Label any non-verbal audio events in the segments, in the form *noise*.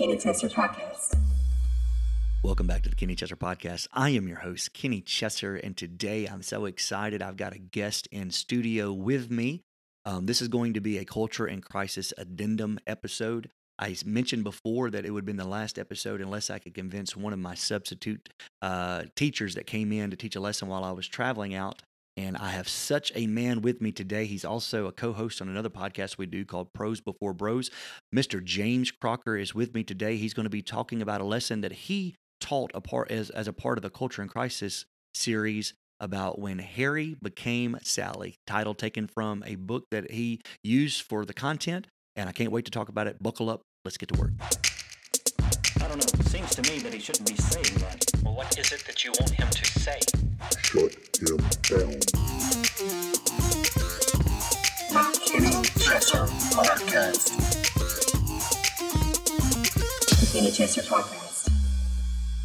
Kenny Chesser Podcast. Welcome back to the Kenny Chesser Podcast. I am your host, Kenny Chesser, and today I'm so excited. I've got a guest in studio with me. Um, this is going to be a culture in crisis addendum episode. I mentioned before that it would have been the last episode unless I could convince one of my substitute uh, teachers that came in to teach a lesson while I was traveling out. And I have such a man with me today. He's also a co host on another podcast we do called Prose Before Bros. Mr. James Crocker is with me today. He's going to be talking about a lesson that he taught a part as, as a part of the Culture in Crisis series about when Harry became Sally, title taken from a book that he used for the content. And I can't wait to talk about it. Buckle up. Let's get to work. I don't know. It seems to me that he shouldn't be saying that. Well, what is it that you want him to say? Shut him down. The Kenny Chesser Podcast. The Kenny Podcast.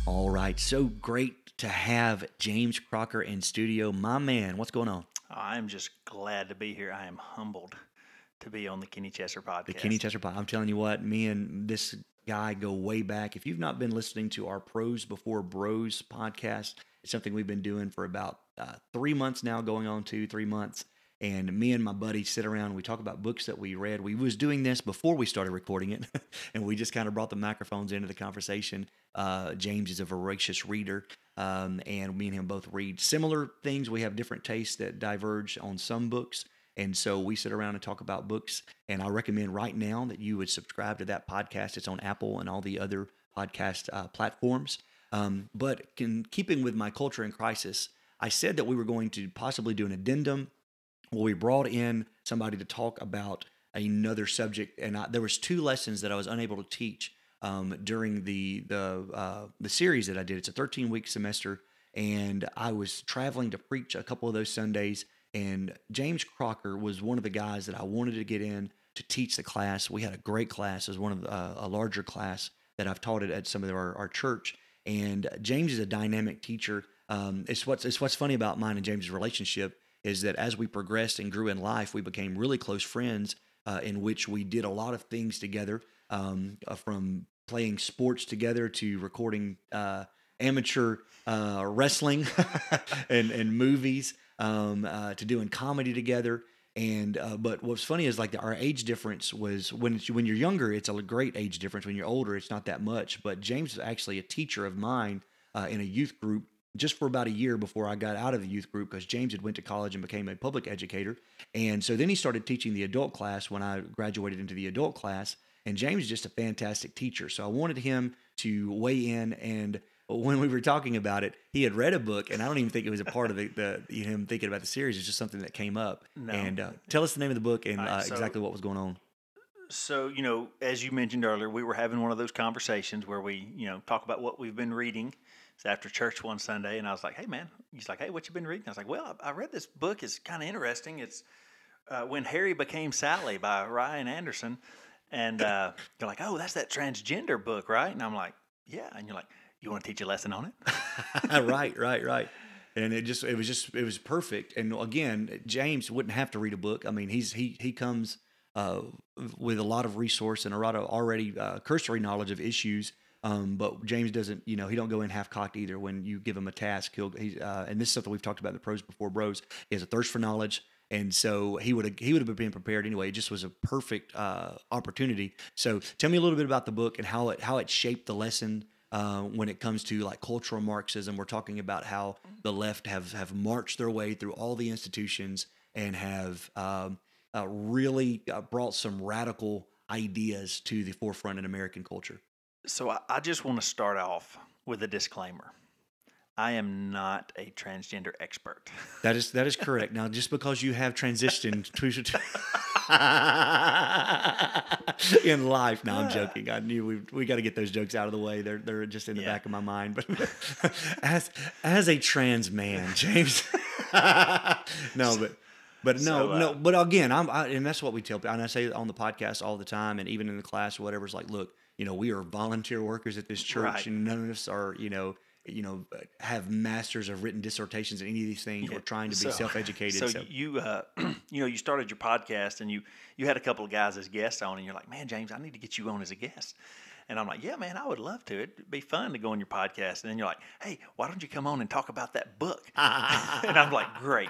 All right. So great to have James Crocker in studio. My man, what's going on? I'm just glad to be here. I am humbled to be on the Kenny Chesser podcast. The Kenny Chester Pod. I'm telling you what, me and this guy go way back. If you've not been listening to our Prose Before Bros podcast, it's something we've been doing for about uh, three months now, going on two, three months. And me and my buddy sit around. We talk about books that we read. We was doing this before we started recording it, *laughs* and we just kind of brought the microphones into the conversation. Uh, James is a voracious reader, um, and me and him both read similar things. We have different tastes that diverge on some books. And so we sit around and talk about books. And I recommend right now that you would subscribe to that podcast. It's on Apple and all the other podcast uh, platforms. Um, but in keeping with my culture in crisis, I said that we were going to possibly do an addendum where we brought in somebody to talk about another subject. And I, there was two lessons that I was unable to teach um, during the the uh, the series that I did. It's a 13 week semester, and I was traveling to preach a couple of those Sundays. And James Crocker was one of the guys that I wanted to get in to teach the class. We had a great class. Was one of the, uh, a larger class that I've taught it at some of our, our church. And James is a dynamic teacher. Um, it's what's it's what's funny about mine and James's relationship is that as we progressed and grew in life, we became really close friends. Uh, in which we did a lot of things together, um, uh, from playing sports together to recording uh, amateur uh, wrestling *laughs* and, and movies um, uh, to doing comedy together. And uh, but what's funny is like our age difference was when when you're younger, it's a great age difference. When you're older, it's not that much. But James is actually a teacher of mine uh, in a youth group just for about a year before I got out of the youth group because James had went to college and became a public educator. And so then he started teaching the adult class when I graduated into the adult class. And James is just a fantastic teacher. So I wanted him to weigh in and when we were talking about it, he had read a book, and I don't even think it was a part of the, the him thinking about the series. It's just something that came up. No. And uh, tell us the name of the book and right, uh, so- exactly what was going on. So, you know, as you mentioned earlier, we were having one of those conversations where we, you know, talk about what we've been reading. It's after church one Sunday, and I was like, "Hey, man," he's like, "Hey, what you been reading?" I was like, "Well, I, I read this book. It's kind of interesting. It's uh, when Harry became Sally by Ryan Anderson." And uh, you're like, "Oh, that's that transgender book, right?" And I'm like, "Yeah." And you're like, "You want to teach a lesson on it?" *laughs* right, right, right. And it just it was just it was perfect. And again, James wouldn't have to read a book. I mean, he's he he comes uh, with a lot of resource and a lot of already uh, cursory knowledge of issues. Um, but James doesn't, you know, he don't go in half cocked either. When you give him a task, he'll he's uh, and this is something we've talked about in the prose before bros. He has a thirst for knowledge. And so he would have he would have been prepared anyway. It just was a perfect uh, opportunity. So tell me a little bit about the book and how it how it shaped the lesson uh, when it comes to like cultural Marxism. We're talking about how the left have have marched their way through all the institutions and have um, uh, really uh, brought some radical ideas to the forefront in American culture. So I, I just want to start off with a disclaimer. I am not a transgender expert. *laughs* That is that is correct. Now, just because you have transitioned *laughs* to *laughs* in life, now I'm joking. I knew we we got to get those jokes out of the way. They're they're just in the Yeah. back of my mind. But as as a trans man, James, no, but. But no, So, uh, no. But again, I'm, I, and that's what we tell people. And I say on the podcast all the time, and even in the class or whatever. It's like, look, you know, we are volunteer workers at this church, Right. and none of us are, you know, you know, have masters of written dissertations in any of these things. We're trying to be So- self-educated. So, So, you, uh, *clears throat* you know, you started your podcast and you you had a couple of guys as guests on, and you're like, man, James, I need to get you on as a guest. And I'm like, yeah, man, I would love to. It'd be fun to go on your podcast. And then you're like, hey, why don't you come on and talk about that book? *laughs* and I'm like, great.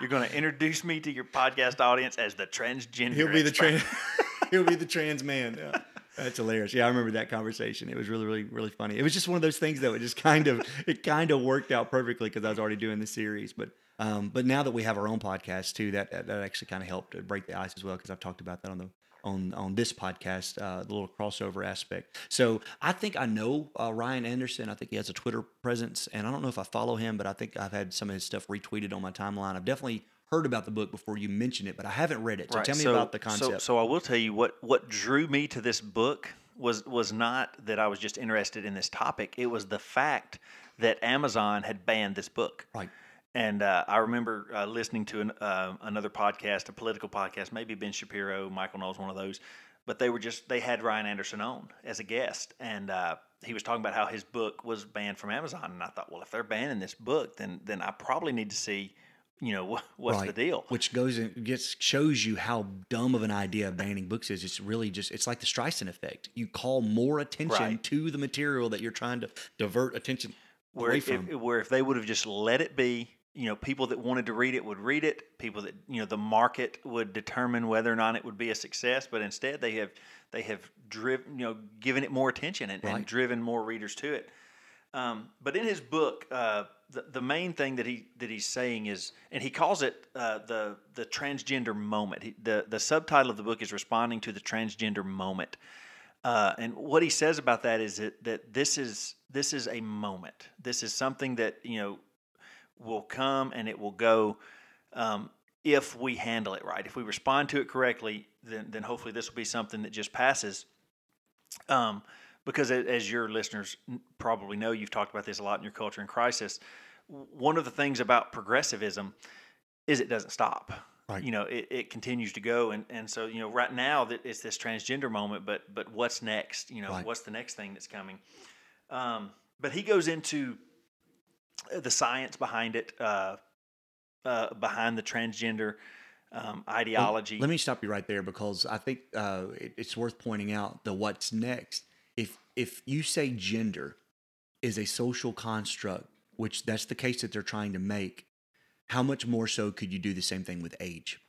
You're going to introduce me to your podcast audience as the transgender. he'll be the trans. *laughs* he'll be the trans man. Yeah. That's hilarious. Yeah, I remember that conversation. It was really, really, really funny. It was just one of those things that it just kind of *laughs* it kind of worked out perfectly because I was already doing the series. But um, but now that we have our own podcast too, that that, that actually kind of helped break the ice as well because I've talked about that on the on on this podcast, uh, the little crossover aspect. So I think I know uh, Ryan Anderson. I think he has a Twitter presence, and I don't know if I follow him, but I think I've had some of his stuff retweeted on my timeline. I've definitely heard about the book before you mentioned it, but I haven't read it. So Right, tell me so- about the concept. So, I will tell you what what drew me to this book was was not that I was just interested in this topic. It was the fact that Amazon had banned this book. Right. And uh, I remember uh, listening to an, uh, another podcast, a political podcast, maybe Ben Shapiro, Michael Knowles one of those, but they were just they had Ryan Anderson on as a guest, and uh, he was talking about how his book was banned from Amazon, and I thought, well, if they're banning this book, then then I probably need to see, you know, what, what's the deal. Which goes and gets shows you how dumb of an idea banning books is. It's really just it's like the Streisand effect. You call more attention Right. to the material that you're trying to divert attention where away if, from. where if they would have just let it be, you know, people that wanted to read it would read it. People that you know, the market would determine whether or not it would be a success. But instead, they have they have driven, you know, given it more attention and, and driven more readers to it. Um, but in his book, uh, the the main thing that he that he's saying is, and he calls it uh, the the transgender moment. He, the the subtitle of the book is responding to the transgender moment. Uh, and what he says about that is that, that this is this is a moment. This is something that you know will come and it will go um, if we handle it right. If we respond to it correctly, then then hopefully this will be something that just passes. Um, because as your listeners probably know, you've talked about this a lot in your culture in crisis. One of the things about progressivism is it doesn't stop. Right. You know, it, it continues to go, and, and so you know, right now that it's this transgender moment, but but what's next? You know, Right. what's the next thing that's coming? Um, but he goes into uh, the science behind it, uh, uh, behind the transgender um, Well, ideology. Let me stop you right there because I think uh, it, it's worth pointing out the what's next. If you say gender is a social construct, which that's the case that they're trying to make, how much more so could you do the same thing with age?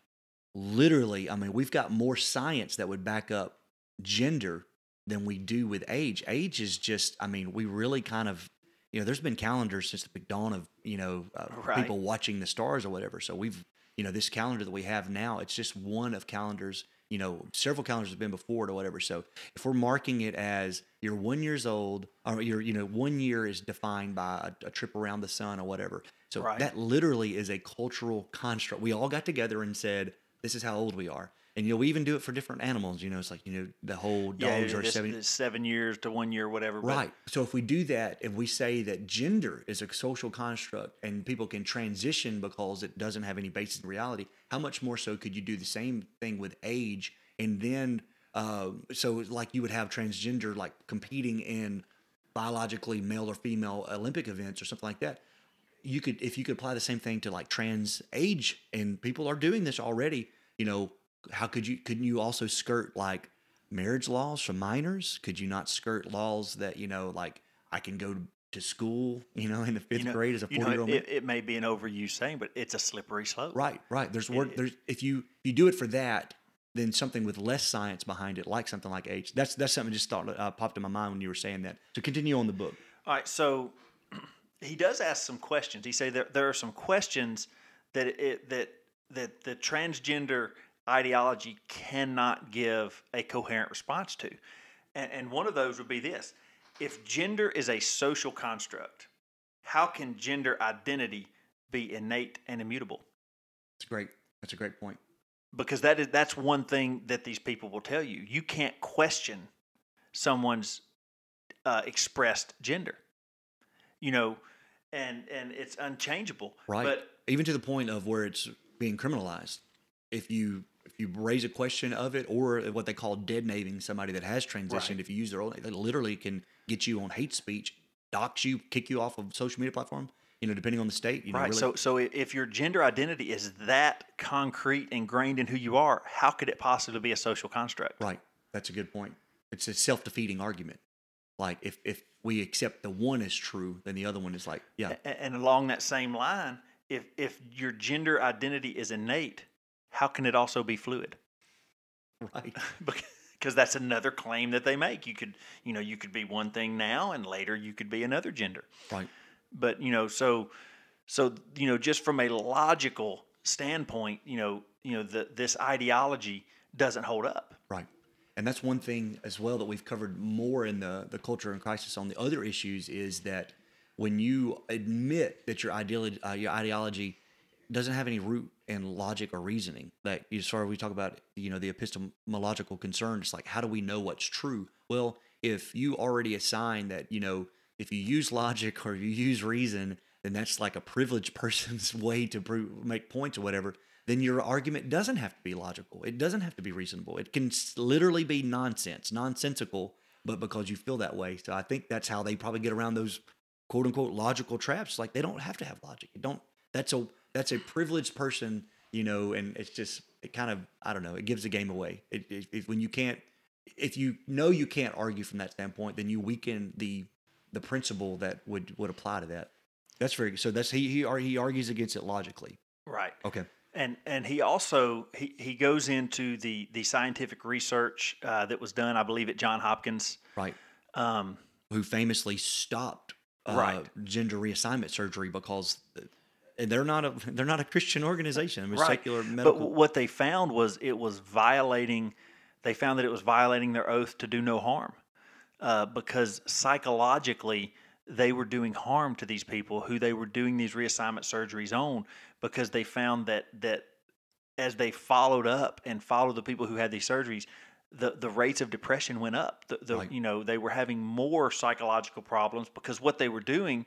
Literally, I mean, we've got more science that would back up gender than we do with age. Age is just, I mean, we really kind of, you know, there's been calendars since the dawn of, you know, uh, Right. people watching the stars or whatever. So we've, you know, this calendar that we have now, it's just one of calendars. You know, several calendars have been before it or whatever. So if we're marking it as you're one years old, or you're, you know, one year is defined by a, a trip around the sun or whatever. So Right. that literally is a cultural construct. We all got together and said, "This is how old we are." And you'll even do it for different animals. You know, it's like you know, the whole yeah, dogs are seven. seven years to one year, whatever. but- Right. So if we do that, if we say that gender is a social construct and people can transition because it doesn't have any basis in reality, how much more so could you do the same thing with age? And then, uh, so like you would have transgender like competing in biologically male or female Olympic events or something like that. You could, if you could apply the same thing to like trans age, and people are doing this already. You know, how could you? Couldn't you also skirt like marriage laws for minors? Could you not skirt laws that you know, like I can go to school, you know, in the fifth you know, grade as a forty year old? it, it may be an overused saying, but it's a slippery slope. Right, right. There's word. it- There's if you if you do it for that, then something with less science behind it, like something like age. That's that's something just thought uh, popped in my mind when you were saying that. So continue on the book. All right, so *clears throat* he does ask some questions. He say there there are some questions that it that that the transgender ideology cannot give a coherent response to, and and one of those would be this: if gender is a social construct, how can gender identity be innate and immutable? It's great. That's a great point. because that is that's one thing that these people will tell you. You can't question someone's uh, expressed gender, you know, and and it's unchangeable. Right. But Even to the point of where it's being criminalized. If you you raise a question of it, or what they call dead naming somebody that has transitioned, Right. if you use their own, they literally can get you on hate speech dox you, kick you off of social media platform. You know, depending on the state. You know, right. really- So, so if your gender identity is that concrete, ingrained in who you are, how could it possibly be a social construct? Right. That's a good point. It's a self defeating argument. Like if if we accept the one is true, then the other one is like, yeah, A- And along that same line, if if your gender identity is innate, how can it also be fluid? right. *laughs* Because that's another claim that they make. You could, you know, you could be one thing now, and later you could be another gender. Right. But you know, so so you know, just from a logical standpoint, you know, you know, the, this ideology doesn't hold up. Right. And that's one thing as well that we've covered more in the, the culture and crisis on the other issues is that when you admit that your ideology, uh, your ideology doesn't have any root in logic or reasoning, that you sort of we talk about, you know, the epistemological concern, it's like how do we know what's true? Well, if you already assign that, you know, if you use logic *laughs* or you use reason, then that's like a privileged *laughs* person's way to prove, make points or whatever. Then your argument doesn't have to be logical. It doesn't have to be reasonable. It can literally be nonsense, nonsensical, but because you feel that way. So I think that's how they probably get around those quote unquote logical traps. Like they don't have to have logic. It don't. That's a that's a privileged person, you know. And it's just it kind of I don't know. It gives the game away. It, it, it when you can't if you know you can't argue from that standpoint, then you weaken the the principle that would would apply to that. That's very so. That's he he he argues against it logically. Right. Okay. And and he also he, he goes into the the scientific research uh, that was done, I believe, at John Hopkins. Right. Um, Who famously stopped uh, Right. gender reassignment surgery because and they're not a *laughs* they're not a Christian organization. I mean, right. secular But what they found was it was violating. They found that it was violating their oath to do no harm, uh, because psychologically they were doing harm to these people who they were doing these reassignment surgeries on, because they found that that as they followed up and followed the people who had these surgeries, the, the rates of depression went up. The, the you know they were having more psychological problems because what they were doing,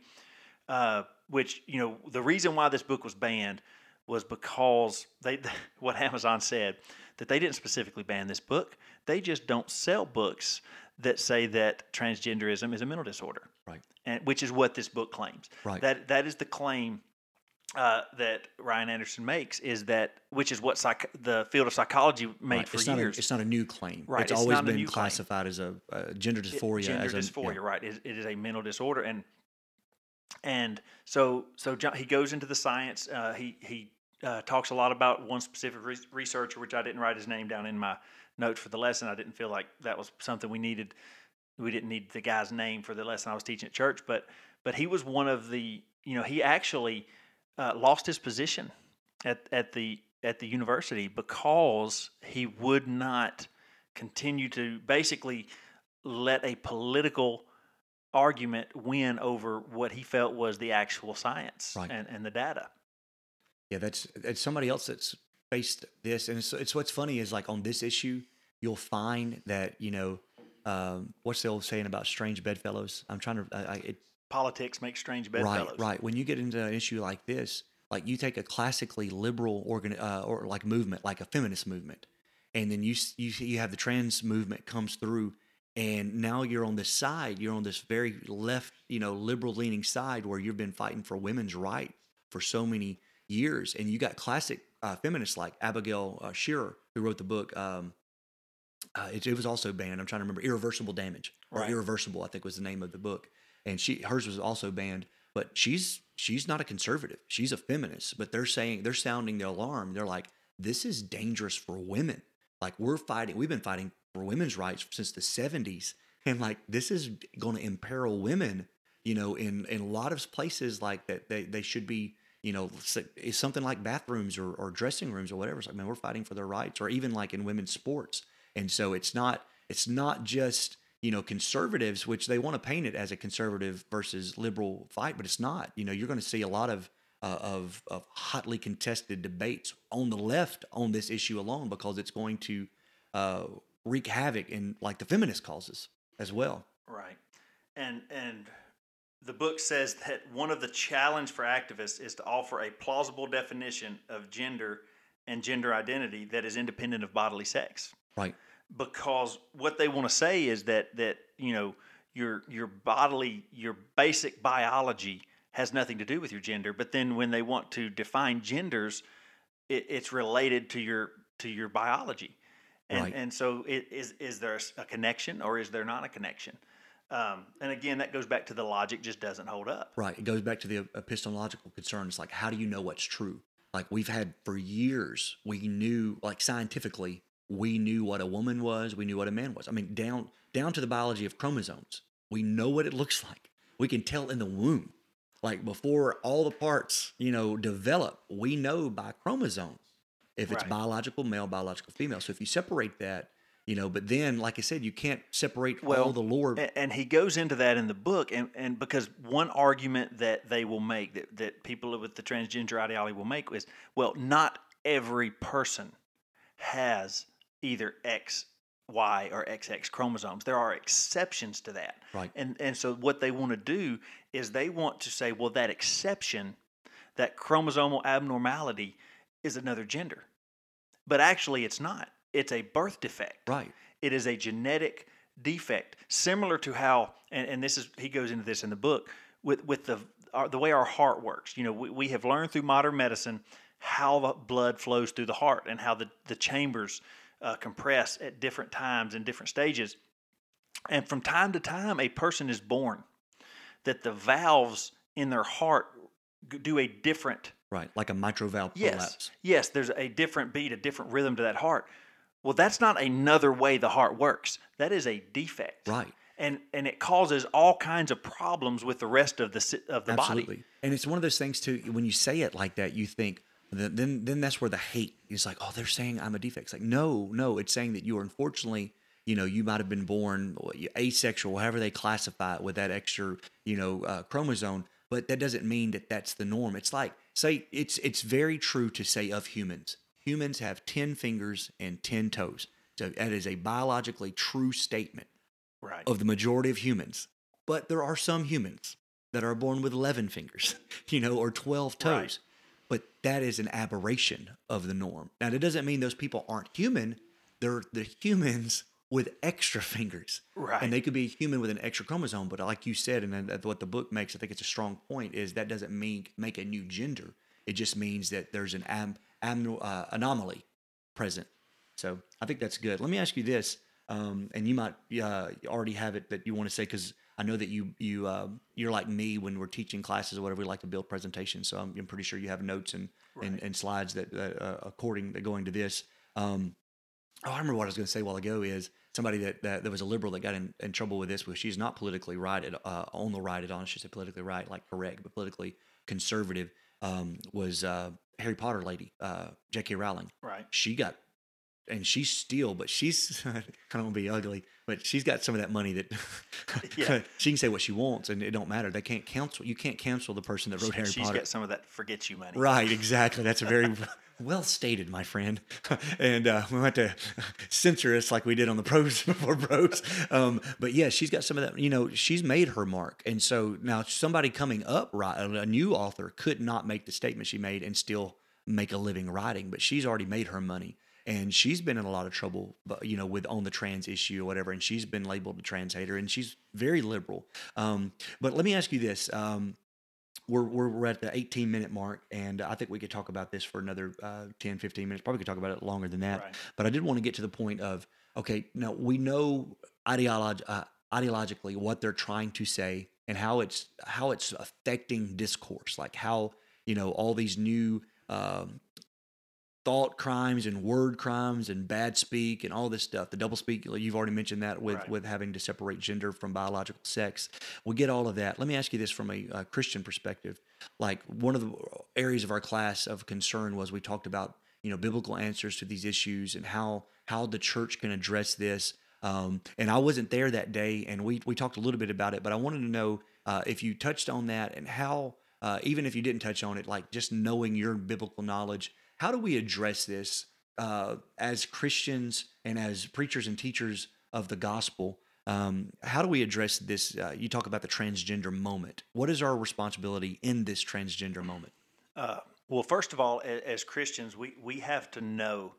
uh, which you know the reason why this book was banned was because they *laughs* what Amazon said that they didn't specifically ban this book. They just don't sell books that say that transgenderism is a mental disorder, Right. and which is what this book claims. Right. That that is the claim uh, that Ryan Anderson makes is that which is what psych- the field of psychology made Right. for It's not, a, years. it's not a new claim. Right, It's it's always been new claim. classified as a, uh gender It- dysphoria. gender as a, dysphoria, yeah. right? It, it is a mental disorder, and and so so John, he goes into the science. Uh, he he uh, talks a lot about one specific re- researcher, which I didn't write his name down in my notes for the lesson. I didn't feel like that was something we needed. We didn't need the guy's name for the lesson I was teaching at church, but but he was one of the you know he actually uh, lost his position at at the at the university because he would not continue to basically let a political argument win over what he felt was the actual science Right. and, and the data. Yeah, that's it's somebody else that's faced this, and it's, it's what's funny is like on this issue, you'll find that you know, um, what's the old saying about strange bedfellows? I'm trying to, I, I, it, Politics makes strange bedfellows. right. right. When you get into an issue like this, like you take a classically liberal organ uh, or like movement, like a feminist movement, and then you you see- you have the trans movement comes through, and now you're on this side. You're on this very left, you know, liberal leaning side where you've been fighting for women's right for so many years, and you got classic uh, feminists like Abigail uh, Shrier who wrote the book. Um, uh, it, it was also banned. I'm trying to remember. Irreversible Damage or Right. Irreversible, I think was the name of the book. And she hers was also banned. But she's she's not a conservative. She's a feminist. But they're saying they're sounding the alarm. They're like, this is dangerous for women. Like we're fighting. We've been fighting for women's rights since the 70s, and like this is going to imperil women. You know, in in a lot of places like that, they they should be. You know, it's something like bathrooms or, or dressing rooms or whatever. It's like, man, we're fighting for their rights, or even like in women's sports. And so it's not it's not just you know conservatives, which they want to paint it as a conservative versus liberal fight, but it's not. You know, you're going to see a lot of uh, of of hotly contested debates on the left on this issue alone because it's going to uh, wreak havoc in like the feminist causes as well. Right. And and the book says that one of the challenge for activists is to offer a plausible definition of gender and gender identity that is independent of bodily sex. Right. Because what they want to say is that that, you know, your your bodily your basic biology has nothing to do with your gender. But then when they want to define genders, it, it's related to your to your biology. And, Right. and so it, is is there a connection or is there not a connection? Um, and again, that goes back to the logic just doesn't hold up. Right. It goes back to the epistemological concerns. Like, how do you know what's true? Like, we've had for years, we knew, like, scientifically, we knew what a woman was, we knew what a man was. I mean, down down to the biology of chromosomes. We know what it looks like. We can tell in the womb. Like before all the parts, you know, develop, we know by chromosomes if it's Right. biological male, biological female. So if you separate that, you know, but then, like I said, you can't separate all Well, the Lord. A- And he goes into that in the book, and, and because one argument that they will make, that, that people with the transgender ideology will make, is well, not every person has either X, Y, or XX chromosomes. There are exceptions to that. Right. And, and so what they want to do is they want to say, well, that exception, that chromosomal abnormality, is another gender. But actually, it's not. It's a birth defect. right. It is a genetic defect, similar to how, and, and this is he goes into this in the book with with the our, the way our heart works. You know, we, we have learned through modern medicine how the blood flows through the heart and how the the chambers uh, compress at different times and different stages. And from time to time, a person is born that the valves in their heart do a different Right. Like a mitral valve Yes. prolapse. Yes, there's a different beat, a different rhythm to that heart. Well, that's not another way the heart works. That is a defect. Right. And and it causes all kinds of problems with the rest of the of the Absolutely. body. Absolutely. And it's one of those things too. When you say it like that, you think then then, then that's where the hate is like, oh, they're saying I'm a defect. It's like, no, no, it's saying that you are unfortunately, you know, you might have been born asexual, however they classify it with that extra, you know, uh, chromosome. But that doesn't mean that that's the norm. It's like say it's it's very true to say of humans. Humans have ten fingers and ten toes. So that is a biologically true statement Right. of the majority of humans. But there are some humans that are born with 11 fingers, *laughs* you know, or 12 toes. Right. But that is an aberration of the norm. Now, that doesn't mean those people aren't human. They're the humans with extra *laughs* fingers. Right. And they could be a human with an extra chromosome. But like you said, and what the book makes, I think it's a strong point, is that doesn't mean make a new gender. It just means that there's an am, am, uh, anomaly present. So I think that's good. Let me ask you this, um, and you might uh, already have it that you want to say because I know that you you uh, you're like me when we're teaching classes or whatever. We like to build presentations, so I'm, I'm pretty sure you have notes and and, and slides that uh, uh, according that going to this. Um, oh, I remember what I was going to say a while ago is somebody that, that there was a liberal that got in, in trouble with this, where she's not politically right at uh, on the right at all. She said politically right, like correct, but politically conservative. Um, was uh, Harry Potter lady, uh, J.K. Rowling Right. she got and she's still but she's don't want to be ugly but she's got some of that money that *laughs* Yeah. she can say what she wants and it don't matter. They can't cancel you can't cancel the person that wrote harry She's potter. She's got some of that forgets you money. right *laughs* exactly. That's a very *laughs* well stated my friend. And uh, we want to censor us like we did on the prose before bros um, but yeah she's got some of that you know she's made her mark. And so now somebody coming up right a new author could not make the statement she made and still make a living writing but she's already made her money. And she's been in a lot of trouble but you know with on the trans issue or whatever and she's been labeled a trans hater and she's very liberal. Um, but let me ask you this um, we're, we're, we're at the 18 minute mark and i think we could talk about this for another uh, 10 15 minutes. Probably could talk about it longer than that. Right. but i did want to get to the point of okay now we know ideolog- uh, ideologically what they're trying to say and how it's how it's affecting discourse like how you know all these new um, thought crimes and word crimes and bad speak and all this stuff. The double speak, you've already mentioned that with Right. with having to separate gender from biological sex. We get all of that. Let me ask you this from a, uh Christian perspective. Like one of the areas of our class of concern was we talked about you know biblical answers to these issues and how how the church can address this. Um, and I wasn't there that day, and we we talked a little bit about it, but I wanted to know uh, if you touched on that and how, uh, even if you didn't touch on it, like just knowing your biblical knowledge, how do we address this uh, as Christians and as preachers and teachers of the gospel? Um, how do we address this? Uh, you talk about the transgender moment. What is our responsibility in this transgender moment? Uh, well, first of all, as Christians, we, we have to know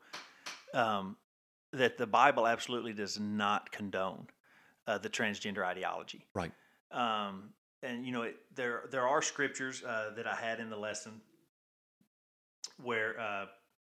um, that the Bible absolutely does not condone uh, the transgender ideology. Right. Um, and you know, it, there there are scriptures uh, that I had in the lesson where uh,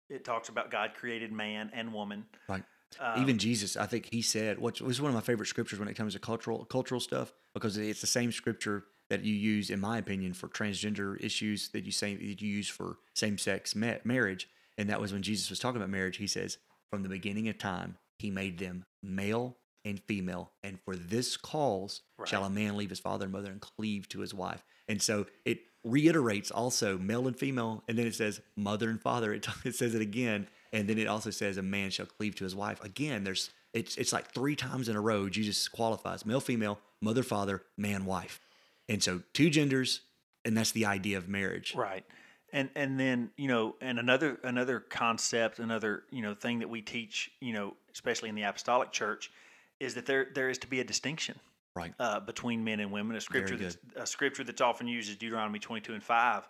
it talks about God created man and woman. Right. Um, Even Jesus, I think he said, which was one of my favorite scriptures when it comes to cultural cultural stuff, because it's the same scripture that you use, in my opinion, for transgender issues that you say that you use for same sex ma- marriage. And that was when Jesus was talking about marriage. He says, "From the beginning of time, He made them male and female, and for this cause shall a man leave his father and mother and cleave to his wife." And so it reiterates also male and female, and then it says mother and father. It, *laughs* it says it again, and then it also says a man shall cleave to his wife. Again, there's it's it's like three times in a row Jesus qualifies male, female, mother, father, man, wife, and so two genders, and that's the idea of marriage. Right. And and then, you know, and another another concept, another, you know, thing that we teach, you know, especially in the apostolic church, is that there there is to be a distinction Right. uh, between men and women. A scripture that's a scripture that's often used is Deuteronomy twenty two and five,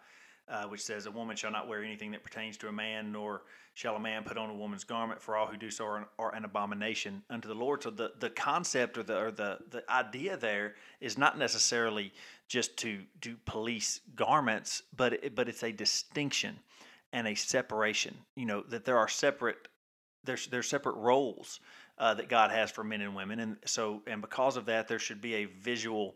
uh, which says, "A woman shall not wear anything that pertains to a man, nor shall a man put on a woman's garment. For all who do so are an, are an abomination unto the Lord." So the the concept or the or the the idea there is not necessarily just to do police garments, but it, but it's a distinction and a separation. You know that there are separate there's there's separate roles uh, that God has for men and women, and so and because of that, there should be a visual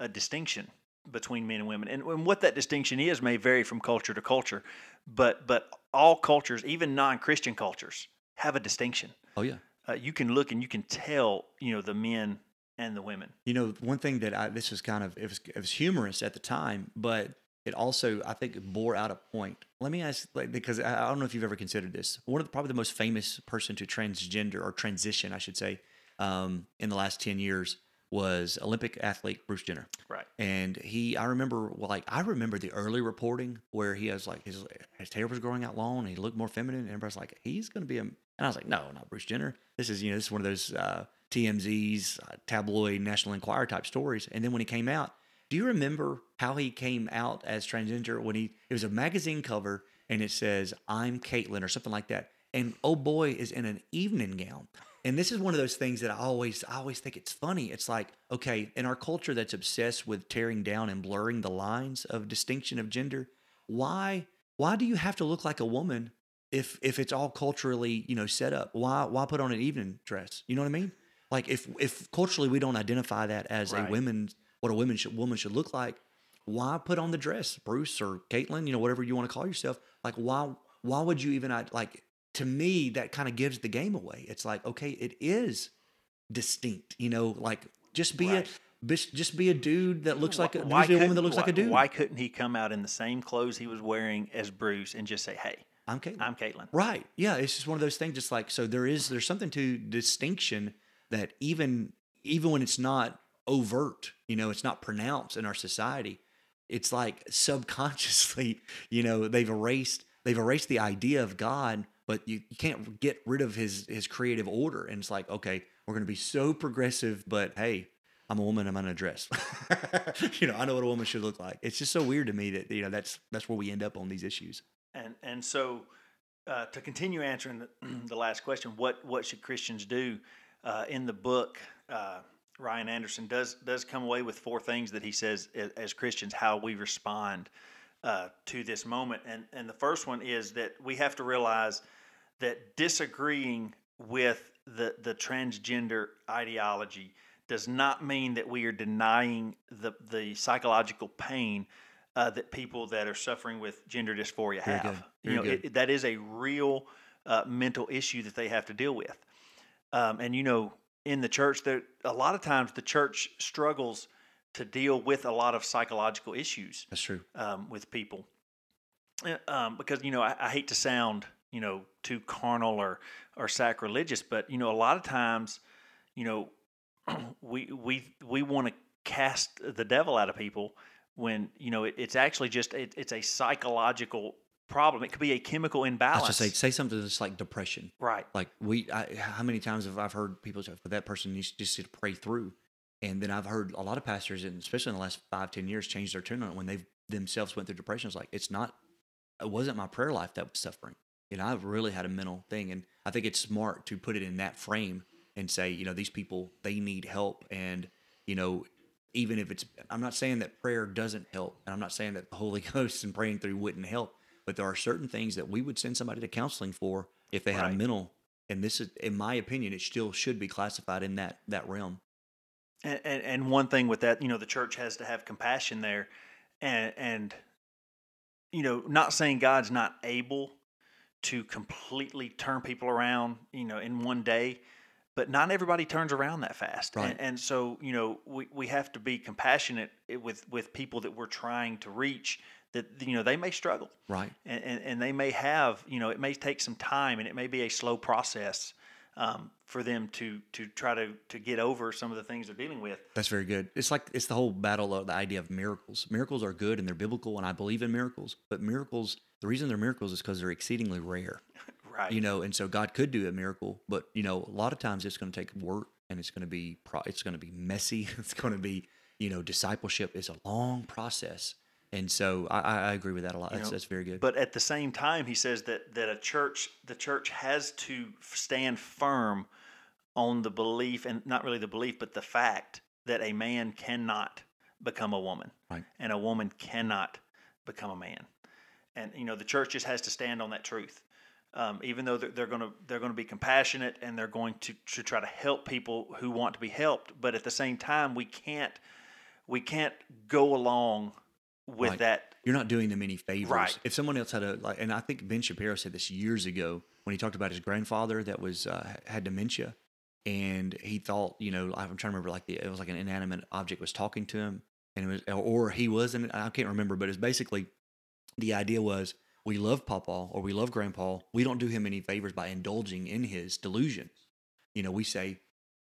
uh, distinction between men and women, and, and what that distinction is may vary from culture to culture, but but all cultures, even non-Christian cultures, have a distinction. Oh yeah. Uh, you can look and you can tell, you know, the men and the women. You know, one thing that I this was kind of it was it was humorous at the time, but it also I think bore out a point. Let me ask, like, because I, I don't know if you've ever considered this. One of the, probably the most famous person to transgender or transition, I should say, um, in the last ten years was Olympic athlete Bruce Jenner. Right. And he, I remember, well, like I remember the early reporting where he has like his his hair was growing out long, and he looked more feminine, and everybody's like, he's going to be a, and I was like, no, not Bruce Jenner. This is you know this is one of those uh, TMZ's uh, tabloid National Enquirer type stories. And then when he came out, do you remember how he came out as transgender? When he it was a magazine cover, and it says "I'm Caitlyn" or something like that, and oh boy is in an evening gown. And this is one of those things that I always, I always think it's funny. It's like, okay, in our culture that's obsessed with tearing down and blurring the lines of distinction of gender, why, why do you have to look like a woman if if it's all culturally, you know, set up? Why, why put on an evening dress? You know what I mean? Like if if culturally we don't identify that as Right. a women, what a woman should woman should look like, why put on the dress, Bruce or Caitlyn? You know, whatever you want to call yourself. Like why why would you even uh, like? To me, that kind of gives the game away. It's like okay, it is distinct. You know, like just be Right. a just be a dude that looks like a, Why be a woman couldn't- that looks like a dude. Why couldn't he come out in the same clothes he was wearing as Bruce and just say, "Hey, I'm Caitlyn. I'm Caitlyn"? Right. Yeah. It's just one of those things. Just like so, there is there's something to distinction that even even when it's not overt, you know, it's not pronounced in our society. It's like subconsciously, *laughs* you know, they've erased they've erased the idea of God, but you, you can't get rid of his his creative order. And it's like, okay, we're going to be so progressive, but hey. I'm a woman. I'm in a dress. *laughs* you know, I know what a woman should look like. It's just so weird to me that you know that's that's where we end up on these issues. And and so uh, to continue answering the, *clears throat* the last question, what what should Christians do? Uh, in the book, uh, Ryan Anderson does does come away with four things that he says as, Christians how we respond uh, to this moment. And and the first one is that we have to realize that disagreeing with the the transgender ideology does not mean that we are denying the the psychological pain uh, that people that are suffering with gender dysphoria have. You know, it, that is a real uh, mental issue that they have to deal with. Um, and you know, in the church, that a lot of times the church struggles to deal with a lot of psychological issues That's true. um, with people. Uh, Um, because you know, I, I hate to sound you know too carnal or or sacrilegious, but you know, a lot of times, you know, *clears throat* we we we want to cast the devil out of people when you know it, it's actually just it, it's a psychological problem. It could be a chemical imbalance. was just say say something that's like depression. right. Like we, I, how many times have I've heard people say for that person should just to pray through, and then I've heard a lot of pastors, and especially in the last five ten years, change their tune on it when they've themselves went through depression. It's like it's not, it wasn't my prayer life that was suffering. You know, I've really had a mental thing, and I think it's smart to put it in that frame and say, you know, these people they need help, and you know, even if it's, I'm not saying that prayer doesn't help, and I'm not saying that the Holy *laughs* Ghost and praying through wouldn't help, but there are certain things that we would send somebody to counseling for if they had a mental, and this is, in my opinion, it still should be classified in that that realm. And, and and one thing with that, you know, the church has to have compassion there, and and you know, not saying God's not able to completely turn people around, you know, in one day, but not everybody turns around that fast. Right. And, and so, you know, we, we have to be compassionate eh, with with people that we're trying to reach. That you know they may struggle, Right. and, and, and they may have, you know, it may take some time, and it may be a slow process um, for them to to try to to get over some of the things they're dealing with. That's very good. It's like it's the whole battle of the idea of miracles. Miracles are good and they're biblical, and I believe in miracles. But miracles, the reason they're miracles is because they're exceedingly rare. *laughs* Right. You know, and so God could do a miracle, but you know, a lot of times it's going to take work and it's going to be pro- it's going to be messy. *laughs* It's going to be you know, discipleship is a long process, and so I, I agree with that a lot. You That's know, that's very good. But at the same time, he says that that a church, the church has to stand firm on the belief, and not really the belief, but the fact that a man cannot become a woman, Right. and a woman cannot become a man. And you know, the church just has to stand on that truth. Um, even though they're, they're going to they're going to be compassionate and they're going to, to try to help people who want to be helped, but at the same time, we can't we can't go along with Right. that You're not doing them any favors. Right. If someone else had a like, and I think Ben Shapiro said this years ago when he talked about his grandfather that was uh, had dementia, and he thought, you know, I'm trying to remember, like the it was like an inanimate object was talking to him, and it was, or he wasn't. I can't remember, but it's basically the idea was we love Papa or we love Grandpa. We don't do him any favors by indulging in his delusions. You know, we say,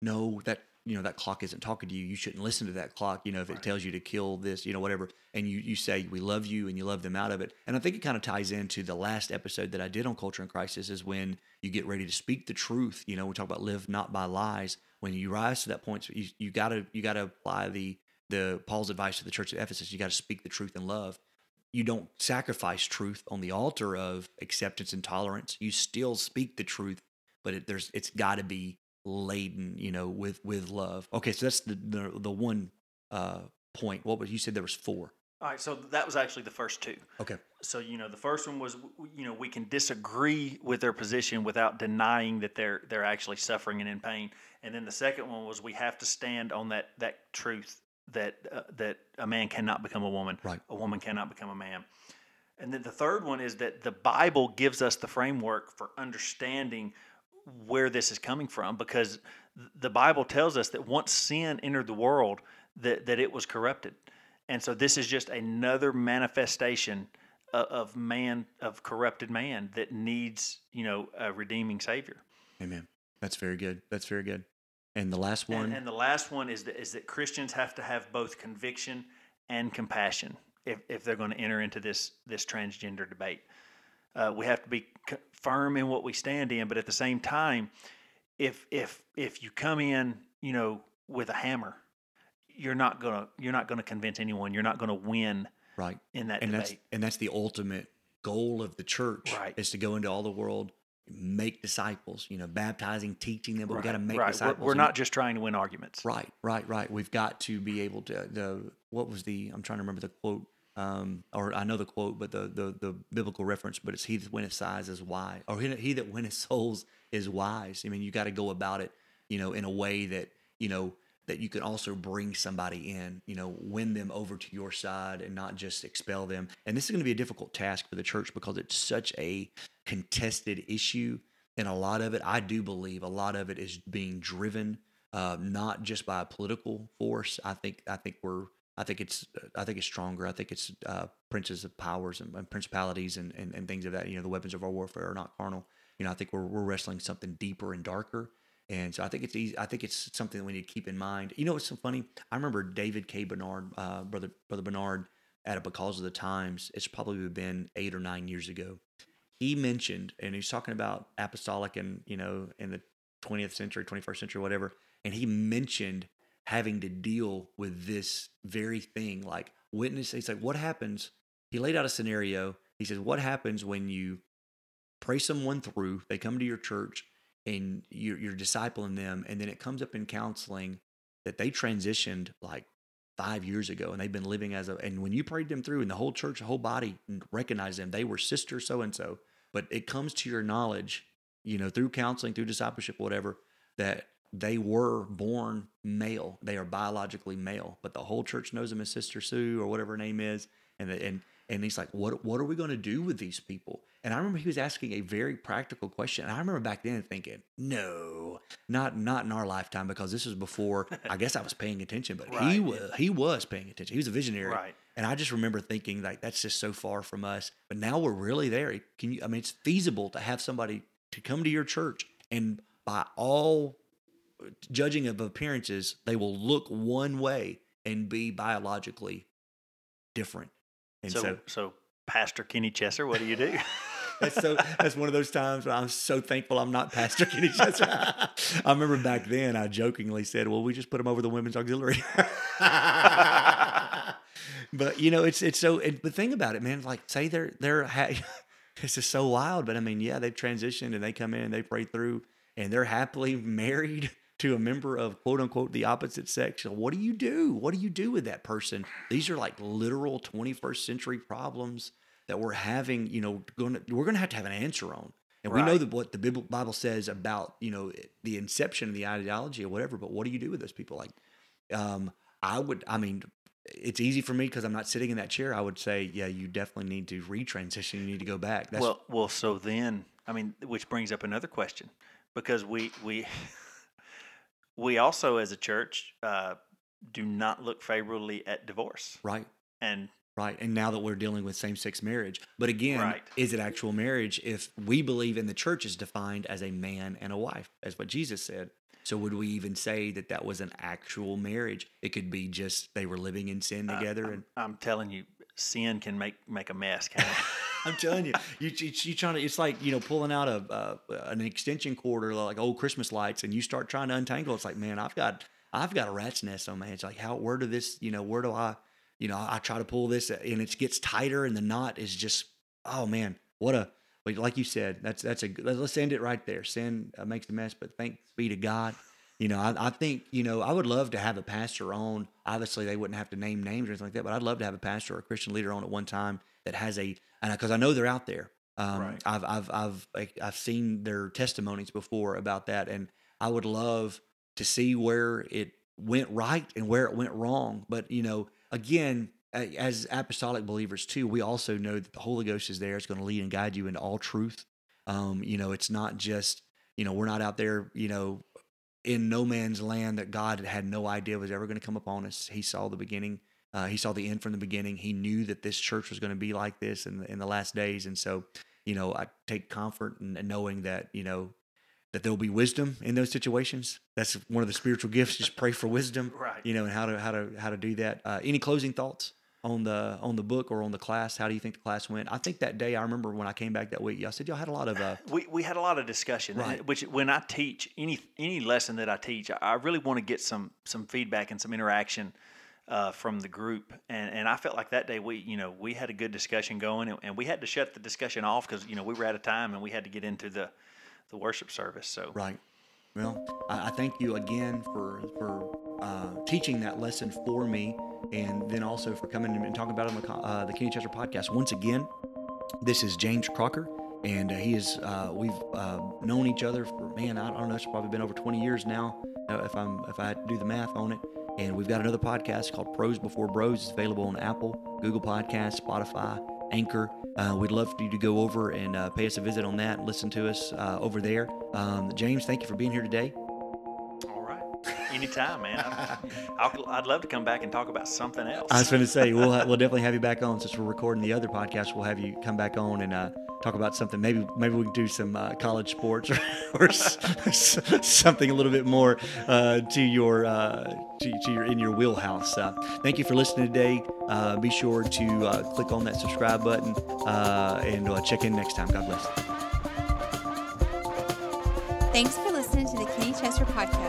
no, that you know that clock isn't talking to you. You shouldn't listen to that clock. You know, if it tells you to kill this, you know, whatever, and you you say we love you and you love them out of it. And I think it kind of ties into the last episode that I did on culture and crisis is when you get ready to speak the truth. You know, we talk about live not by lies. When you rise to that point, you you gotta you gotta apply the the Paul's advice to the church of Ephesus. You got to speak the truth in love you don't sacrifice truth on the altar of acceptance and tolerance. You still speak the truth, but it, there's it's got to be laden, you know, with with love. Okay, so that's the the, the one uh, point. What was you said there was four? All right, so that was actually the first two. Okay, So you know, the first one was you know we can disagree with their position without denying that they're they're actually suffering and in pain, and then the second one was we have to stand on that that truth that uh, that a man cannot become a woman, Right. A woman cannot become a man, and then the third one is that the Bible gives us the framework for understanding where this is coming from because the Bible tells us that once sin entered the world, that that it was corrupted. And so this is just another manifestation of, of man, of corrupted man that needs, you know, a redeeming savior. amen. That's very good. That's very good. And the last one, And, and the last one is that, is that Christians have to have both conviction and compassion if, if they're going to enter into this this transgender debate. Uh, we have to be firm in what we stand in, but at the same time, if if if you come in, you know, with a hammer, you're not gonna you're not gonna convince anyone. You're not gonna win right? in that And that's and that's the ultimate goal of the church Right. is to go into all the world, make disciples. You know, baptizing, teaching them, but we got to Right, make right. We're, disciples. we're not just trying to win arguments. Right, right, right. We've got to be able to the what was the I'm trying to remember the quote. Um, or I know the quote, but the, the the biblical reference, but it's he that winneth size is wise, or he, that- he that winneth souls is wise. I mean, you got to go about it, you know, in a way that you know that you can also bring somebody in, you know, win them over to your side and not just expel them. And this is going to be a difficult task for the church because it's such a contested issue, and a lot of it, I do believe, a lot of it is being driven uh, not just by a political force. I think I think we're I think it's I think it's stronger. I think it's uh, princes of powers and, and principalities and, and, and things of that. You know, the weapons of our warfare are not carnal. You know, I think we're we're wrestling something deeper and darker. And so I think it's easy. I think it's something that we need to keep in mind. You know, what's so funny. I remember David K. Bernard, uh, brother brother Bernard, at a because of the times. It's probably been eight or nine years ago. He mentioned, and he's talking about apostolic and you know in the 20th century, 21st century, whatever. And he mentioned having to deal with this very thing, like witness. He's like, what happens? He laid out a scenario. He says, what happens when you pray someone through, they come to your church, and you're, you're discipling them, and then it comes up in counseling that they transitioned like five years ago, and they've been living as a. And when you prayed them through, and the whole church, the whole body recognized them, they were sister so and so. But it comes to your knowledge, you know, through counseling, through discipleship, whatever, that they were born male. They are biologically male, but the whole church knows them as Sister Sue or whatever her name is. And and and he's like, what what are we going to do with these people? And I remember he was asking a very practical question. And I remember back then thinking, no, not not in our lifetime because this was before. I guess I was paying attention, but *laughs* Right, he was he was paying attention. He was a visionary, Right. and I just remember thinking like that's just so far from us. But now we're really there. Can you? I mean, it's feasible to have somebody to come to your church and by all judging of appearances, they will look one way and be biologically different. And So, so, so, Pastor Kenny Chessor, what do you do? *laughs* *laughs* that's so that's one of those times when I'm so thankful I'm not Pastor Kenny Chessor. *laughs* I remember back then I jokingly said, "Well, we just put them over the women's auxiliary." but you know, it's it's so. It, the thing about it, man, like say they're they're ha- this is so wild, but I mean, yeah, they've transitioned and they come in and they pray through and they're happily married to a member of quote unquote the opposite sex. What do you do? What do you do with that person? These are like literal 21st century problems that we're having. You know, going we're going to have to have an answer on. And we know that what the Bible says about you know the inception of the ideology or whatever. But what do you do with those people? Like, um, I would. I mean, it's easy for me because I'm not sitting in that chair. I would say, yeah, you definitely need to retransition. You need to go back. That's well, well, so then, I mean, which brings up another question, because we we *laughs* we also, as a church, uh, do not look favorably at divorce, right. and Right. And now that we're dealing with same sex marriage. But again, Right. is it actual marriage if we believe in the church is defined as a man and a wife, as what Jesus said? So would we even say that that was an actual marriage? It could be just they were living in sin together. and I'm telling you, sin can make make a mess. *laughs* I'm telling you, you, you, trying to, it's like, you know, pulling out a, uh, an extension cord or like old Christmas lights and you start trying to untangle. It's like, man, I've got, I've got a rat's nest on my. It's like, how, where do this, you know, where do I, you know, I try to pull this and it gets tighter and the knot is just, oh man, what a, like you said, that's, that's a, let's end it right there. Sin uh, makes a mess, but thanks be to God. You know, I, I think, you know, I would love to have a pastor on. Obviously, they wouldn't have to name names or anything like that, but I'd love to have a pastor or a Christian leader on at one time that has a, and because I know they're out there. Um, Right. I've, I've, I've, I've seen their testimonies before about that, and I would love to see where it went right and where it went wrong. But you know, again, as apostolic believers too, we also know that the Holy Ghost is there. It's going to lead and guide you into all truth. Um, you know, it's not just you know we're not out there you know in no man's land that God had no idea was ever going to come upon us. He saw the beginning. Uh, he saw the end from the beginning. He knew that this church was going to be like this in the, in the last days, and so you know I take comfort in, in knowing that you know that there will be wisdom in those situations. That's one of the spiritual gifts. Just pray for wisdom, *laughs* Right. You know, and how to how to how to do that. Uh, any closing thoughts on the on the book or on the class? How do you think the class went? I think that day I remember when I came back that week. I said y'all had a lot of uh, *laughs* we, we had a lot of discussion Right. which when i teach any any lesson that i teach i really want to get some some feedback and some interaction uh, from the group and and i felt like that day we you know we had a good discussion going and, and we had to shut the discussion off because you know we were out of time and we had to get into the the worship service so Right. Well, I, I thank you again for for uh, teaching that lesson for me, and then also for coming and talking about it on the uh, the Kenny Chessor podcast. Once again, this is James Crocker, and uh, he is uh, we've uh, known each other for man, I don't know, it's probably been over 20 years now. uh, If I'm if I do the math on it, and we've got another podcast called Prose Before Bros. It's available on Apple, Google Podcasts, Spotify, Anchor. Uh, we'd love for you to go over and uh, pay us a visit on that and listen to us uh, over there. Um, James, thank you for being here today. All right anytime man I, I'll, i'd love to come back and talk about something else I was going to say we'll ha- we'll definitely have you back on since we're recording the other podcast. We'll have you come back on and uh, talk about something. Maybe maybe we can do some uh, college sports or, *laughs* or s- s- something a little bit more uh, to your uh, to, to your in your wheelhouse. Uh, thank you for listening today. Uh, be sure to uh, click on that subscribe button uh, and uh, check in next time. God bless. Thanks for listening to the Kenny Chessor podcast.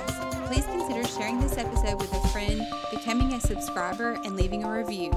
Sharing this episode with a friend, becoming a subscriber, and leaving a review.